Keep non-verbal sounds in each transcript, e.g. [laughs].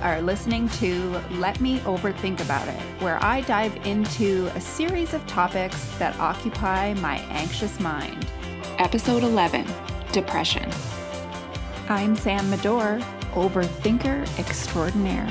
are listening to Let Me Overthink About It, where I dive into a series of topics that occupy my anxious mind. Episode 11 Depression. I'm Sam Medor, overthinker extraordinaire.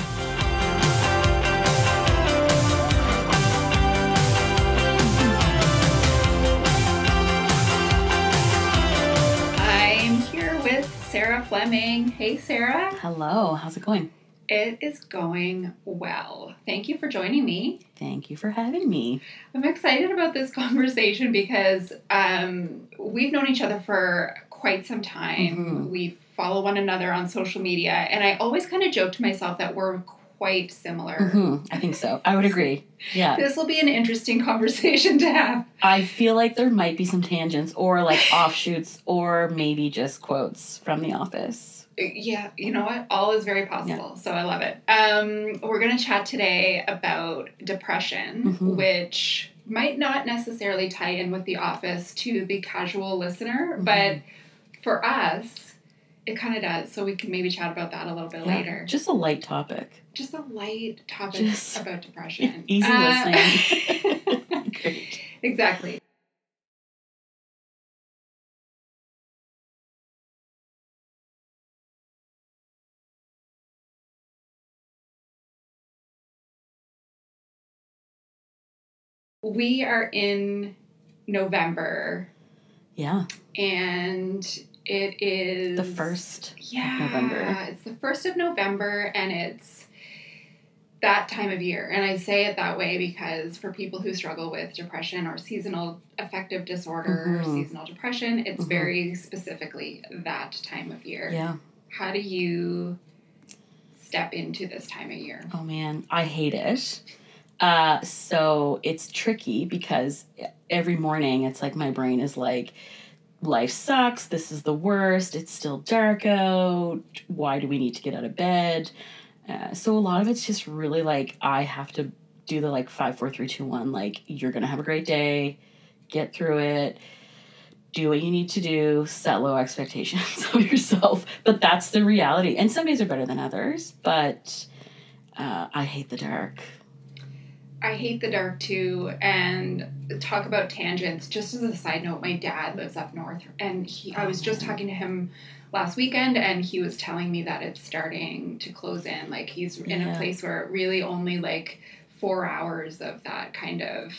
I'm here with Sarah Fleming. Hey, Sarah. Hello, how's it going? It is going well. Thank you for joining me. Thank you for having me. I'm excited about this [laughs] conversation because um, we've known each other for quite some time. Mhm. We follow one another on social media, and I always kind of joke to myself that we're quite similar. hmm I think so. I would agree. Yeah. This will be an interesting [laughs] conversation to have. I feel like there might be some tangents or like offshoots or maybe just quotes from The Office. Yeah, you know what? All is very possible. So I love it. Um, we're going to chat today about depression, Mhm. which might not necessarily tie in with The Office to the casual listener, Mhm. but for us, it kind of does. So we can maybe chat about that a little bit Yeah, later. Just a light topic. Just a light topic Just about depression. [laughs] easy Uh, listening. [laughs] [laughs] Great. exactly. We are in November Yeah. and it is The first. yeah, November. It's the first of November and it's that time of year. And I say it that way because for people who struggle with depression or seasonal affective disorder, or Mhm. seasonal depression, it's Mhm. very specifically that time of year. Yeah. How do you step into this time of year? Oh man, I hate it. Uh, so it's tricky because every morning it's like my brain is like, life sucks. This is the worst. It's still dark out. Why do we need to get out of bed? Uh, so a lot of it's just really like I have to do the like five, four, three, two, one. Like you're gonna have a great day. Get through it. Do what you need to do. Set low expectations [laughs] of yourself. But that's the reality. And some days are better than others. But uh, I hate the dark. I hate the dark too. And talk about tangents. Just as a side note, my dad lives up north, and he. I was just talking to him last weekend, and he was telling me that it's starting to close in. Like he's in a place where really only like four hours of that kind of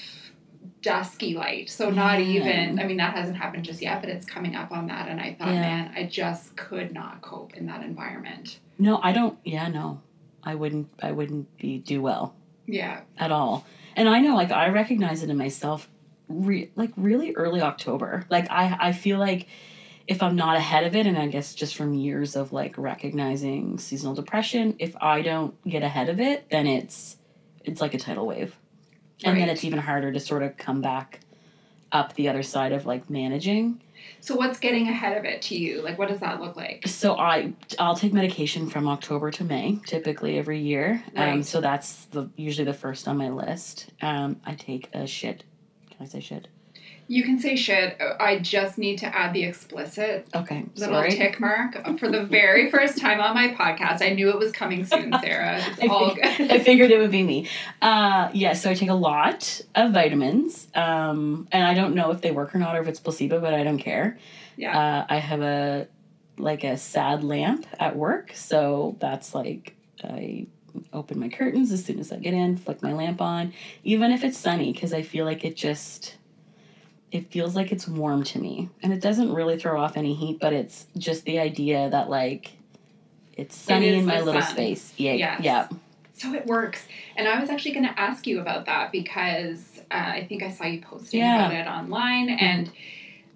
dusky light. So not Yeah. even. I mean, that hasn't happened just yet, but it's coming up on that. And I thought, Yeah. man, I just could not cope in that environment. No, I don't. Yeah, no, I wouldn't. I wouldn't be do well Yeah. at all. And I know, like, I recognize it in myself, re- like really early October. Like, I I feel like if I'm not ahead of it, and I guess just from years of like recognizing seasonal depression, if I don't get ahead of it, then it's it's like a tidal wave, and then it's even harder to sort of come back up the other side of like managing. So what's getting ahead of it to you? Like, what does that look like? So I I'll take medication from October to May, typically every year. Um, Right. so that's the usually the first on my list. Um, I take a shit. Can I say shit? You can say shit. I just need to add the explicit Okay, little sorry. tick mark for the very first time on my podcast. I knew it was coming soon, [laughs] Sarah. It's I all good. I figured it would be me. Uh, yeah, so I take a lot of vitamins, um, and I don't know if they work or not, or if it's placebo, but I don't care. Yeah. Uh, I have a like a sad lamp at work, so that's like I open my curtains as soon as I get in, flick my lamp on, even if it's sunny, because I feel like it just it feels like it's warm to me, and it doesn't really throw off any heat, but it's just the idea that like it's sunny is in my little sun. space. Yeah, Yes. yeah. So it works. And I was actually going to ask you about that because uh, I think I saw you posting Yeah. about it online. And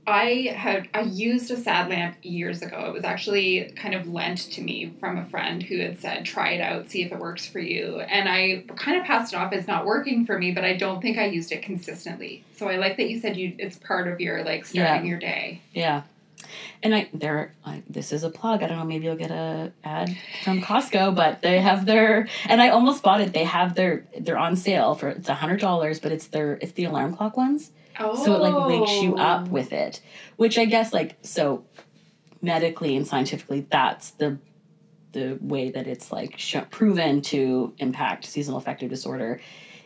I had I used a sad lamp years ago. It was actually kind of lent to me from a friend who had said, "Try it out, see if it works for you." And I kind of passed it off as not working for me, but I don't think I used it consistently. So I like that you said you it's part of your like starting your day. Yeah. And I there I, this is a plug. I don't know, maybe you'll get a ad from Costco, but they have their and I almost bought it. They have their they're on sale for it's a hundred dollars, but it's their it's the alarm clock ones. Oh, So it like wakes you up with it. Which I guess like so medically and scientifically that's the the way that it's like sh- proven to impact seasonal affective disorder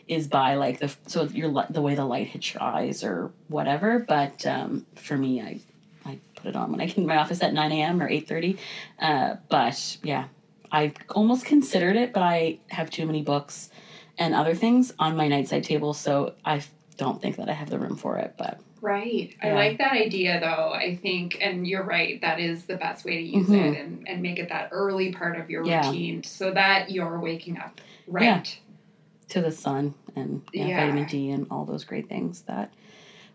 is by like the so your the way the light hits your eyes or whatever. But um, for me, I I put it on when I get in my office at nine a.m. or eight thirty. Uh, but yeah, I almost considered it, but I have too many books and other things on my nightside table, so I don't think that I have the room for it. But Right. I like that idea though. I think, and you're right, that is the best way to use Mhm. it and, and make it that early part of your Yeah. routine so that you're waking up right. Yeah. to the sun and yeah, Yeah. vitamin D and all those great things that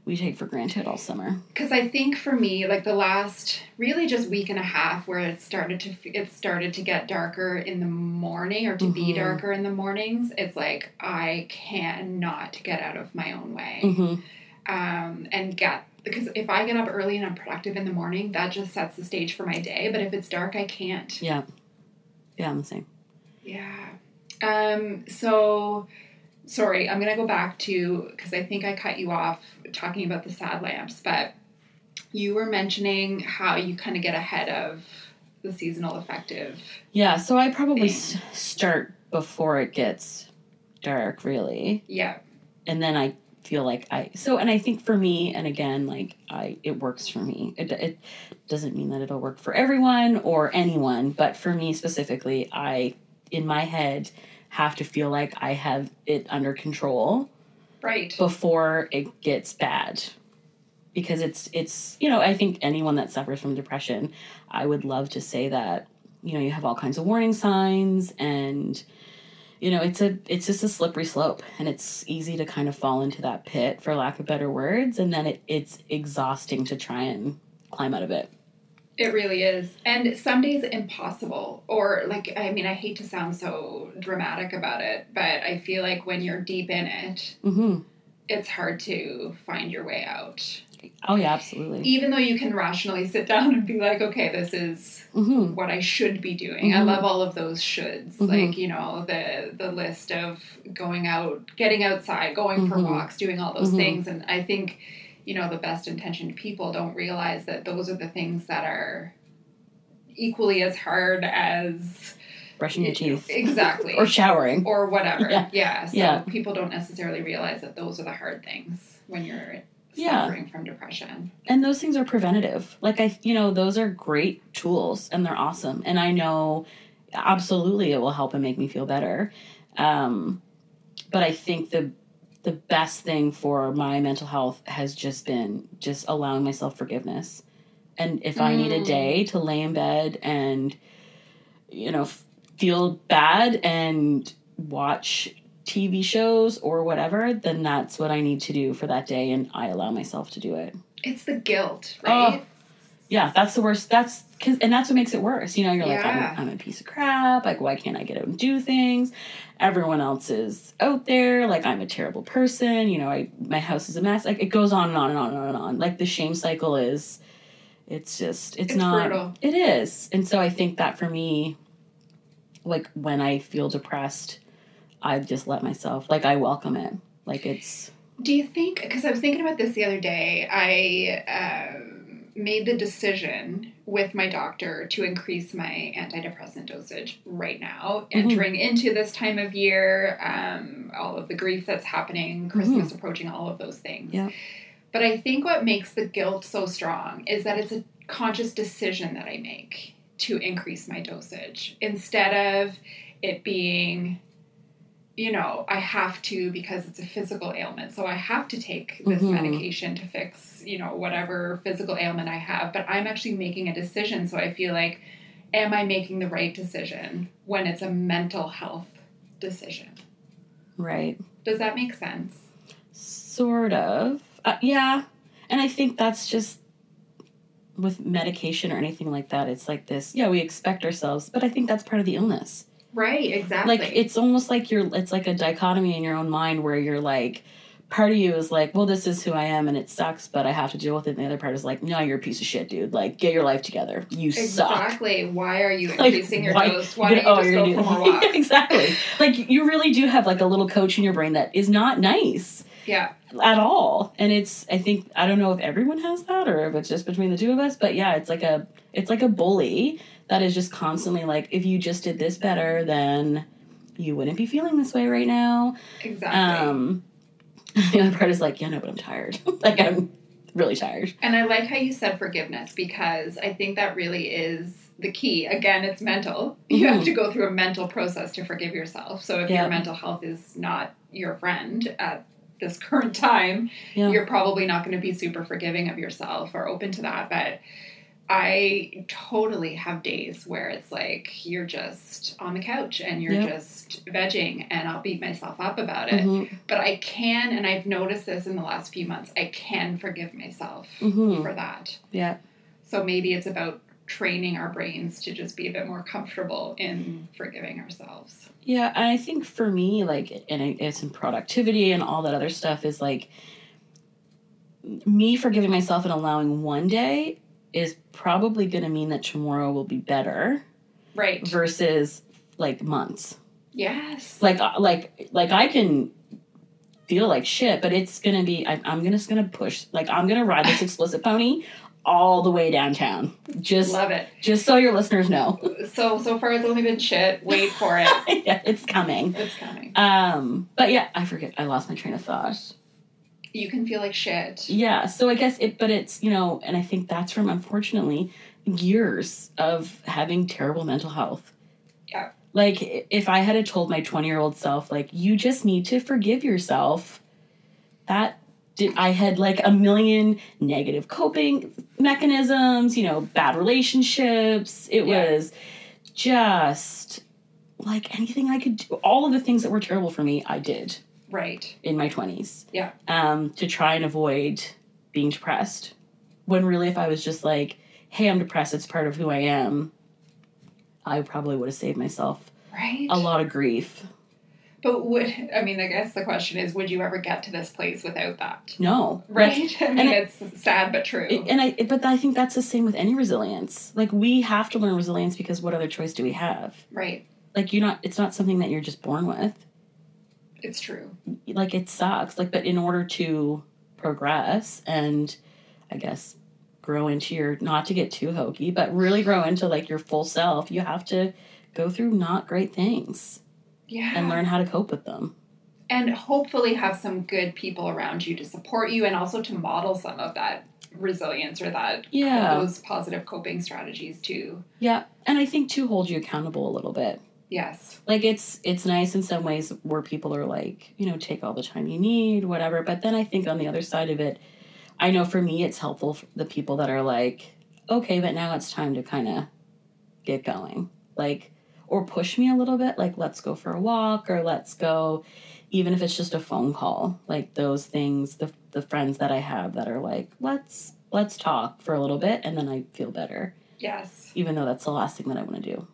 we take for granted all summer. Because I think for me, like the last really just week and a half, where it started to it started to get darker in the morning or to be Mhm. darker in the mornings. It's like I cannot get out of my own way. Mm-hmm. um, and get because if I get up early and I'm productive in the morning, that just sets the stage for my day. But if it's dark, I can't. Yeah, yeah, I'm the same. Yeah. Um. So, sorry, I'm gonna go back to because I think I cut you off talking about the sad lamps, but you were mentioning how you kind of get ahead of the seasonal affective. Yeah, so I probably s- start before it gets dark, really, Yeah. and then I feel like I so and I think for me and again like I it works for me. It it doesn't mean that it'll work for everyone or anyone, but for me specifically, I in my head have to feel like I have it under control Right. before it gets bad because it's it's you know i think anyone that suffers from depression i would love to say that you know you have all kinds of warning signs and you know it's a it's just a slippery slope and it's easy to kind of fall into that pit for lack of better words and then it, it's exhausting to try and climb out of it It really is. And some days impossible. Or, like, I mean, I hate to sound so dramatic about it, but I feel like when you're deep in it, mm-hmm. it's hard to find your way out. oh yeah absolutely Even though you can rationally sit down and be like, okay, this is mm-hmm. what I should be doing. I Mhm. love all of those shoulds. Mhm. Like, you know, the the list of going out, getting outside, going for Mhm. walks, doing all those Mhm. things. And I think, you know, the best intentioned people don't realize that those are the things that are equally as hard as brushing your teeth Exactly. [laughs] or showering or whatever. Yeah. Yeah. So Yeah. people don't necessarily realize that those are the hard things when you're Yeah. suffering from depression. and those things are preventative like i you know those are great tools and they're awesome and i know absolutely it will help and make me feel better um, but i think the the best thing for my mental health has just been just allowing myself forgiveness and if i need a Mm. day to lay in bed and you know f- feel bad and watch tv shows or whatever then that's what i need to do for that day and i allow myself to do it It's the guilt, Oh, right? Yeah, that's the worst. That's cause, and that's what makes it worse. You know, you're like, I'm, I'm a piece of crap. Like, why can't I get out and do things? Everyone else is out there. Like, I'm a terrible person. You know, I my house is a mess. Like, it goes on and on and on and on and on. Like, the shame cycle is, it's just, it's, It's not. brutal. It is, and so I think that for me, like when I feel depressed, I just let myself. Like, I welcome it. Like, it's. Do you think? Because I was thinking about this the other day. I um, made the decision with my doctor to increase my antidepressant dosage right now, Mhm. entering into this time of year, um, all of the grief that's happening, Christmas approaching, all of those things. Mm-hmm. Yeah. But I think what makes the guilt so strong is that it's a conscious decision that I make to increase my dosage instead of it being you know, I have to because it's a physical ailment. So I have to take this Mhm. medication to fix, you know, whatever physical ailment I have. But I'm actually making a decision. So I feel like, am I making the right decision when it's a mental health decision? Right. Does that make sense? Sort of. Uh, yeah. And I think that's just with medication or anything like that. It's like this, yeah, we expect ourselves, but I think that's part of the illness. Right, exactly. Like it's almost like you're it's like a dichotomy in your own mind where you're like part of you is like, well, this is who I am and it sucks, but I have to deal with it. And the other part is like, no, you're a piece of shit, dude. Like, get your life together. You suck. exactly. Why are you [laughs] Like, increasing your why- dose? Why don't gonna- you oh, just go for more [laughs] walks? exactly. Like you really do have like a little coach in your brain that is not nice Yeah. at all. And it's I think I don't know if everyone has that or if it's just between the two of us, but yeah, it's like a It's like a bully that is just constantly like, if you just did this better, then you wouldn't be feeling this way right now. Exactly. Um, [laughs] the other part is like, yeah, no, but I'm tired. [laughs] like I'm really tired. And I like how you said forgiveness because I think that really is the key. Again, it's mental. You have Mhm. to go through a mental process to forgive yourself. So if Yeah. your mental health is not your friend at this [laughs] current time, Yeah. you're probably not going to be super forgiving of yourself or open to that. But I totally have days where it's like you're just on the couch and you're Yeah. just vegging, and I'll beat myself up about it. Mhm. But I can, and I've noticed this in the last few months, I can forgive myself Mhm. for that. Yeah. So maybe it's about training our brains to just be a bit more comfortable in forgiving ourselves. Yeah, and I think for me, like, and it's in productivity and all that other stuff is like me forgiving myself and allowing one day is probably going to mean that tomorrow will be better Right. versus like months. Yes. Like, uh, like, like I can feel like shit, but it's gonna be. I, I'm gonna just gonna push. Like, I'm gonna ride this [laughs] explicit pony all the way downtown. Just, Love it. just so your listeners know, So so far it's only been shit. Wait for it. [laughs] yeah, it's coming. it's coming. Um, but yeah, I forget. I lost my train of thought. You can feel like shit. Yeah, so I guess it, but it's, you know, and I think that's from unfortunately years of having terrible mental health. Yeah. Like, if I had told my 20 year old self, like, you just need to forgive yourself, that did, I had like a million negative coping mechanisms, you know, bad relationships. It Yeah. was just like anything I could do. All of the things that were terrible for me, I did Right. in my 20s. Yeah. Um, to try and avoid being depressed. When really, if I was just like, hey, I'm depressed, it's part of who I am, I probably would have saved myself Right. a lot of grief. But would I mean I guess the question is would you ever get to this place without that? No. Right? I mean and it- it's sad but true. It- and I, but I think that's the same with any resilience. Like we have to learn resilience because what other choice do we have? right. Like you're not. It's not something that you're just born with. It's true. Like it sucks. Like, but in order to progress and, I guess, grow into your not to get too hokey, but really grow into like your full self, you have to go through not great things Yeah. and learn how to cope with them. and hopefully have some good people around you to support you and also to model some of that resilience or that Yeah. those positive coping strategies too. Yeah, and I think to hold you accountable a little bit. Yes. like it's it's nice in some ways where people are like you know take all the time you need whatever but then i think on the other side of it i know for me it's helpful for the people that are like okay but now it's time to kind of get going like or push me a little bit like let's go for a walk or let's go even if it's just a phone call like those things the, the friends that i have that are like let's let's talk for a little bit and then i feel better Yes. even though that's the last thing that i want to do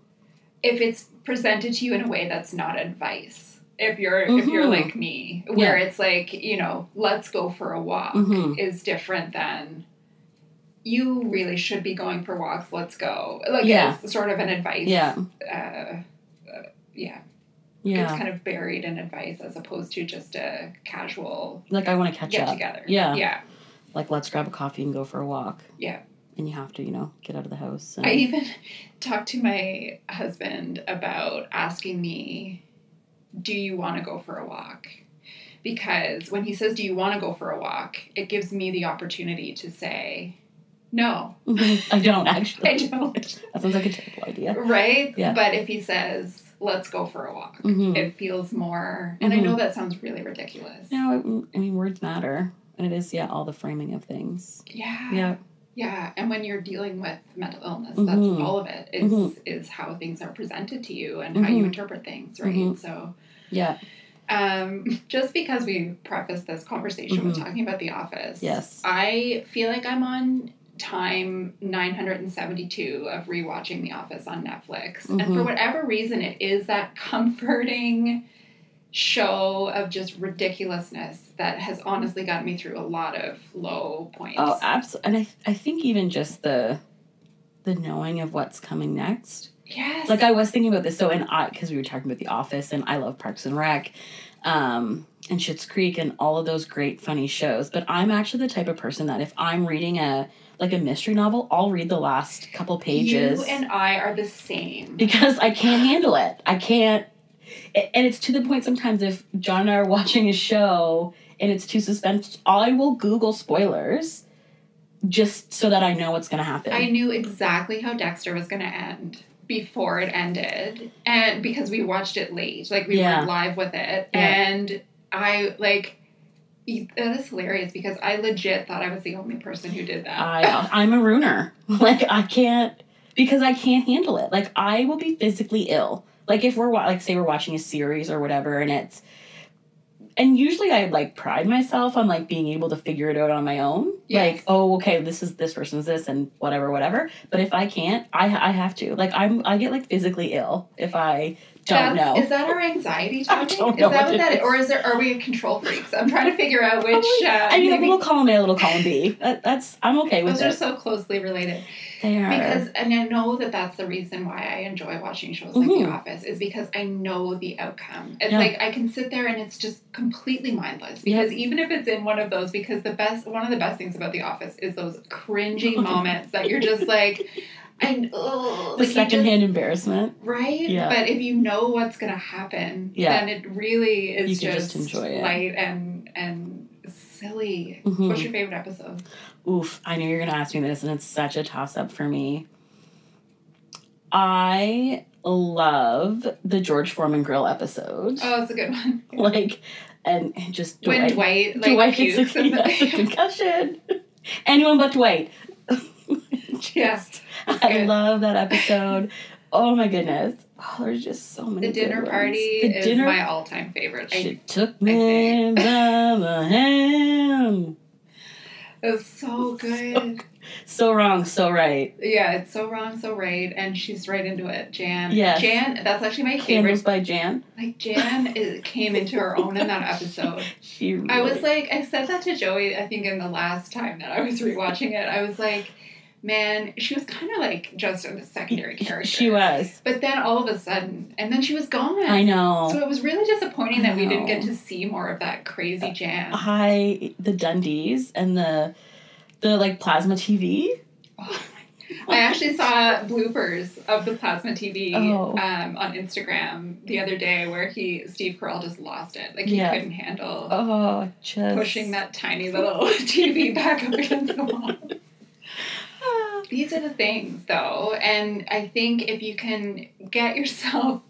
If it's presented to you in a way that's not advice. If you're if you're Mhm. like me, where Yeah. it's like, you know, let's go for a walk Mhm. is different than you really should be going for walks, let's go. Like Yeah. it's sort of an advice. yeah Uh, uh, yeah. yeah It's kind of buried in advice as opposed to just a casual like I want to catch get up. together. Yeah. Yeah. Like let's grab a coffee and go for a walk. Yeah. And you have to, you know, get out of the house. And, I even [laughs] talked to my husband about asking me, Do you want to go for a walk? Because when he says, Do you want to go for a walk? it gives me the opportunity to say, No, [laughs] I don't [laughs] actually. I don't. That sounds like a terrible idea. Right? Yeah. But if he says, Let's go for a walk, Mhm. it feels more, and I Mhm. know that sounds really ridiculous. No, I, I mean words matter, and it is yeah all the framing of things. Yeah. Yeah. Yeah, and when you're dealing with mental illness, that's all of it is Mhm. is how things are presented to you and how you Mhm. interpret things, right? Mhm. So, Yeah. um, just because we preface this conversation with Mhm. talking about The Office, Yes. I feel like I'm on time 972 of rewatching The Office on Netflix, and for whatever reason, it is that [laughs] comforting show of just ridiculousness that has honestly gotten me through a lot of low points. Oh, absolutely. And I I think even just the the knowing of what's coming next. yes, Like I was thinking about this. So and I because we were talking about The Office and I love Parks and Rec, um, and Schitt's Creek and all of those great funny shows. But I'm actually the type of person that if I'm reading a like a mystery novel, I'll read the last couple pages You and I are the same. because I can't handle it. I can't. And it's to the point sometimes if John and I are watching a show and it's too suspense, I will Google spoilers just so that I know what's going to happen. I knew exactly how Dexter was going to end before it ended, and because we watched it late, like we Yeah. weren't live with it, Yeah. and I like. Is hilarious because I legit thought I was the only person who did that. I um, I'm a ruiner. [laughs] Like I can't because I can't handle it. Like I will be physically ill. Like if we're like say we're watching a series or whatever and it's and usually I like pride myself on like being able to figure it out on my own. Yes. Like, oh, okay, this is this person's this and whatever, whatever. But if I can't, I I have to. Like I'm I get like physically ill if I don't That's- know. Is that our anxiety [laughs] don't is that what what that is? is. Or is there are we control freaks? I'm trying to figure out which uh, I mean, a little column A, a little column B. That, that's I'm okay with those are so closely related. They are Because and I know that that's the reason why I enjoy watching shows like Mhm. The Office is because I know the outcome. It's Yeah. like I can sit there and it's just completely mindless because even if it's in one of those because the best one of the best things about The Office is those cringy [laughs] moments that you're just like and the secondhand embarrassment. right? Yeah. But if you know what's gonna happen, Yeah. then it really is You just, just enjoy it. light and and silly. Mhm. What's your favorite episode? Oof, I knew you were gonna ask me this, and it's such a toss up for me. I love the George Foreman grill episode. Oh, it's a good one. [laughs] Like, and just when Dwight, Dwight like Dwight gets a, in the- yeah, [laughs] the [laughs] concussion. Anyone but Dwight. Yeah, that's I good. love that episode. Oh my goodness. Oh, there's just so many. The dinner party The is dinner my all-time favorite. I, She took me by [laughs] the hand. it was so good. So wrong, so right. yeah, it's so wrong, so right, and she's right into it. Jan. Yes. Jan. That's actually my Candles favorite. by Jan. Like Jan is, came into her own in that episode. [laughs] She really, I was like, I said that to Joey. I think in the last time that I was rewatching it, I was like, man, she was kind of like just a secondary [laughs] character. She was. But then all of a sudden, and then she was gone. I know. So it was really disappointing that we didn't get to see more of that crazy Jan. Hi, the Dundies and the the like plasma TV. I actually saw bloopers of the plasma TV Oh. um, on Instagram the other day where he Steve Carell just lost it. Like he Yeah. couldn't handle Oh, just pushing that tiny little [laughs] TV back up against the wall. [laughs] These are the things though, and I think if you can get yourself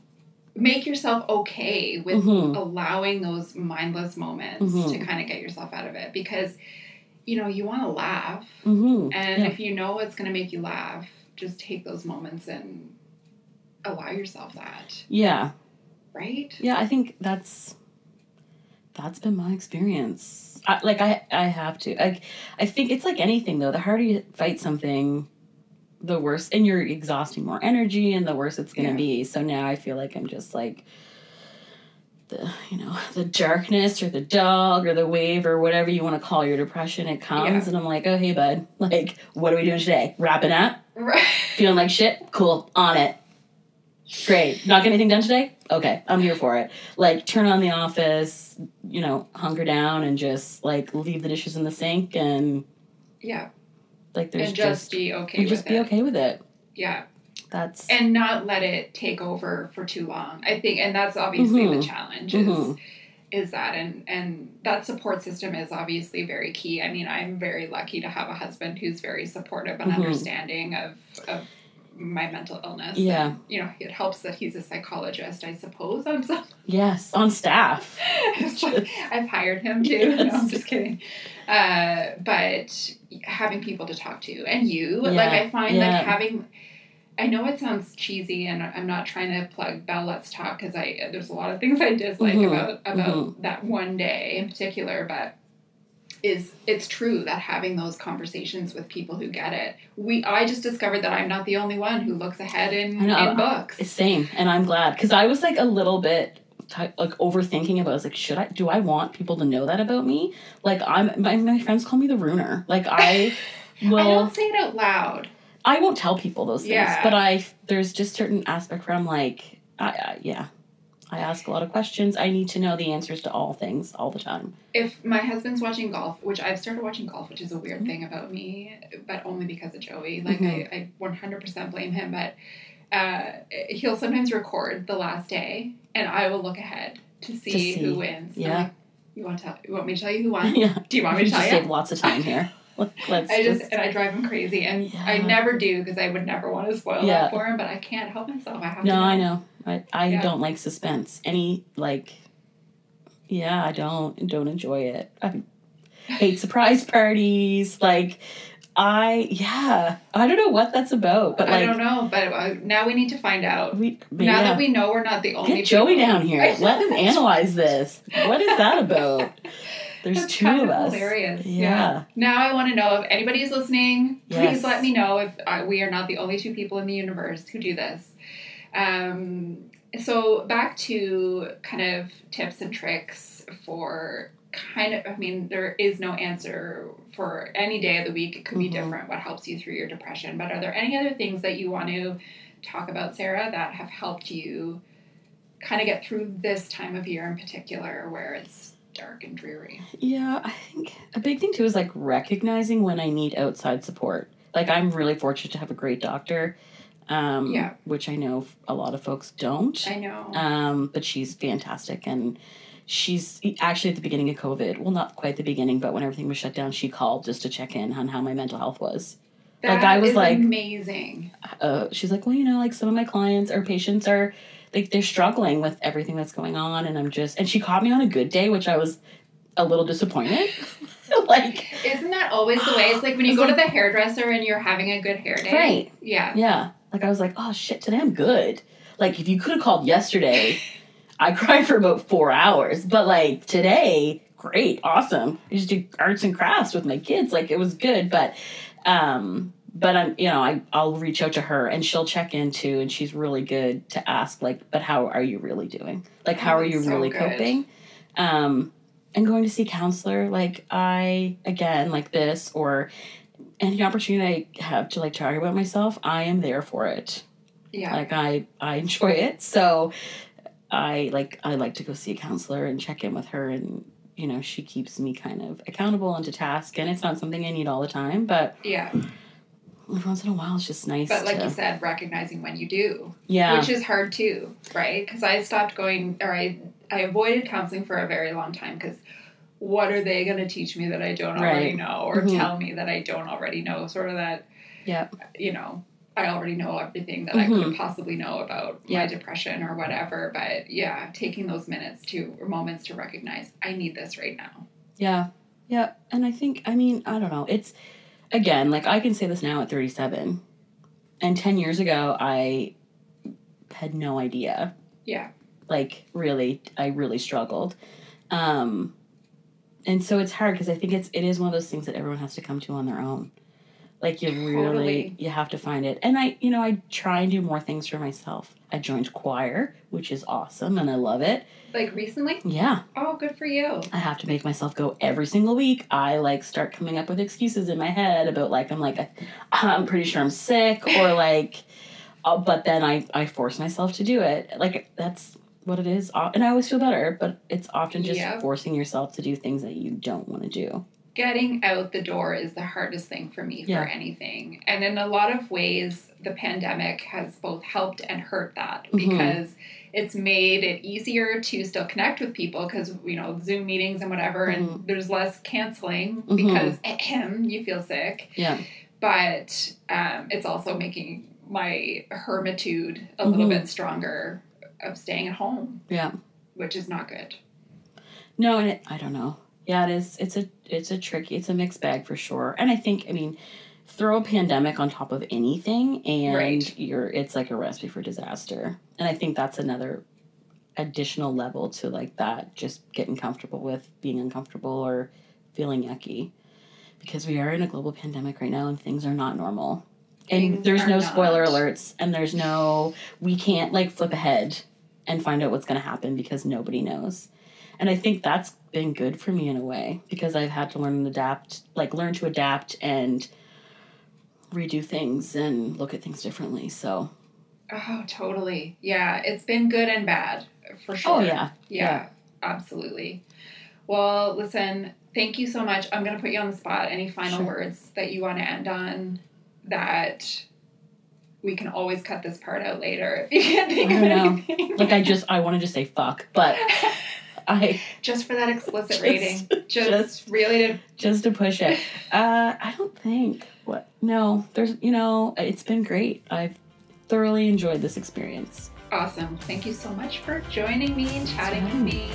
make yourself okay with Mhm. allowing those mindless moments Mhm. to kind of get yourself out of it because you know you want to laugh Mhm. and Yeah. if you know what's going to make you laugh just take those moments and allow yourself that Yeah, right yeah. I think that's that's been my experience. I, like I, I have to. Like I think it's like anything though. The harder you fight something, the worse, and you're exhausting more energy, and the worse it's gonna Yeah. be. So now I feel like I'm just like the you know the darkness or the dog or the wave or whatever you want to call your depression. It comes, Yeah. and I'm like, oh hey bud, like what are we doing today? Wrapping up. right Feeling like shit? Cool. On it. Great. Not get anything done today? Okay. I'm here for it. Like, turn on the office, you know, hunker down and just, like, leave the dishes in the sink and, yeah like, there's and just, just. be okay and with just be it okay with it. yeah That's. and not let it take over for too long i think and that's obviously the Mhm. challenge is Mhm. is that and and that support system is obviously very key i mean i'm very lucky to have a husband who's very supportive and Mhm. understanding of of my mental illness Yeah. And, you know it helps that he's a psychologist i suppose on some [laughs] Yes. On staff. Like, I've hired him too. No, I'm just kidding. Uh, but having people to talk to, and you, like I find yeah. like having. I know it sounds cheesy, and I'm not trying to plug Bell Let's Talk because I there's a lot of things I dislike Mhm, about about mhm. that one day in particular, but is it's true that having those conversations with people who get it. We I just discovered that I'm not the only one who looks ahead in, know. in books. Same. And I'm glad. Because I was, like, a little bit. Like overthinking about, it. I was like, should I? Do I want people to know that about me? Like, I'm my, my friends call me the ruiner. Like, I [laughs] will. I don't say it out loud. I won't tell people those things, Yeah. but I there's just certain aspect where I'm like, I, I, yeah, I ask a lot of questions. I need to know the answers to all things all the time. If my husband's watching golf, which I've started watching golf, which is a weird Mhm. thing about me, but only because of Joey. Like Mhm. I, I 100% blame him, but uh, he'll sometimes record the last day, and I will look ahead to see, see. who wins. Yeah. like, you want to tell, you want me to tell you who won? [laughs] yeah. Do you want me to just tell save you? lots of time here. [laughs] Let's I just and I drive him crazy, and I never do because I would never want to spoil Yeah. that for him. But I can't help myself. I have to. No, know. I know. I, I Yeah. don't like suspense. Any like yeah, I don't don't enjoy it. I hate surprise [laughs] parties. Like I yeah. I don't know what that's about. But I don't know, but uh, now we need to find out. we now yeah. that we know we're not the only Get Joey people- down here. [laughs] Let him analyze this. What is that about? [laughs] There's That's two kind of us. Hilarious. Yeah. Now I want to know if anybody's listening. Yes. Please let me know if uh, we are not the only two people in the universe who do this. Um, so back to kind of tips and tricks for kind of. I mean, there is no answer for any day of the week. It could be Mhm. different. What helps you through your depression? But are there any other things that you want to talk about, Sarah, that have helped you kind of get through this time of year in particular, where it's dark and dreary? Yeah, I think a big thing too is like recognizing when I need outside support. Like I'm really fortunate to have a great doctor, um, Yeah. which I know a lot of folks don't. I know. Um, but she's fantastic, and she's actually at the beginning of COVID. Well, not quite the beginning, but when everything was shut down, she called just to check in on how my mental health was. like, I was is like- amazing. uh, she's like, well, you know, like some of my clients or patients are like they're struggling with everything that's going on, and I'm just and she caught me on a good day, which I was a little disappointed. [laughs] [laughs] like, Isn't that always the way? It's like when you go to the hairdresser and you're having a good hair day. Right. Yeah. yeah, like I was like, oh shit, today I'm good. Like if you could have called yesterday, [laughs] I cried for about four hours, but like today, great, awesome. I just do arts and crafts with my kids, like it was good, but um but I'm, you know, I I'll reach out to her and she'll check in too, and she's really good to ask, like, but how are you really doing? Like, how Oh, are you so really good. coping? Um, and going to see counselor, like I again, like this, or any opportunity I have to like talk about myself, I am there for it. Yeah. Like I I enjoy it, so I like I like to go see a counselor and check in with her and. You know, she keeps me kind of accountable and to task, and it's not something I need all the time, but yeah. Every once in a while it's just nice But like to you said, recognizing when you do, yeah which is hard too, right? Because I stopped going, or I I avoided counseling for a very long time because what are they going to teach me that I don't already Right. know, or Mhm. tell me that I don't already know? Sort of that, yeah you know. I already know everything that I could possibly know about Yeah. my depression or whatever. But yeah, taking those minutes to or moments to recognize I need this right now. yeah yeah and i think i mean i don't know it's again like i can say this now at 37 and 10 years ago i had no idea. Yeah. like really i really struggled. Um and so it's hard because i think it's it is one of those things that everyone has to come to on their own like you really you have to find it and i you know i try and do more things for myself i joined choir which is awesome and i love it Like recently? yeah Oh, good for you. I have to make myself go every single week. I like start coming up with excuses in my head about like I'm like [laughs] I'm pretty sure I'm sick or [laughs] like, uh, but then I I force myself to do it. Like that's what it is, and I always feel better. But it's often just forcing yourself to do things that you don't want to do. Getting out the door is the hardest thing for me Yeah. for anything. And in a lot of ways, the pandemic has both helped and hurt that Mhm. because it's made it easier to still connect with people because, you know, Zoom meetings and whatever, Mhm. and there's less canceling Mhm. because ahem, you feel sick. Yeah, But um, it's also making my hermitude a little Mhm. bit stronger of staying at home, yeah. which is not good. No, and it, I don't know. Yeah, it is. It's a it's a tricky. It's a mixed bag for sure. And I think I mean, throw a pandemic on top of anything, and Right. you're it's like a recipe for disaster. And I think that's another additional level to like that. Just getting comfortable with being uncomfortable or feeling yucky, because we are in a global pandemic right now, and things are not normal. And Things there's are no spoiler alerts, and there's no we can't like flip ahead and find out what's going to happen because nobody knows. And I think that's been good for me in a way because I've had to learn and adapt, like learn to adapt and redo things and look at things differently. So Oh, totally. Yeah, it's been good and bad for oh, sure. Oh yeah. Yeah, absolutely. Well, listen, thank you so much. I'm going to put you on the spot. Any final Sure. words that you want to end on that we can always cut this part out later if you can't think I of know. anything. Like I just I want to just say fuck, but [laughs] I [laughs] just for that explicit Just- rating. [laughs] Just, just- really to just to push it. [laughs] Uh, I don't think what. No, there's you know it's been great. I've thoroughly enjoyed this experience. awesome. Thank you so much for joining me and chatting with me.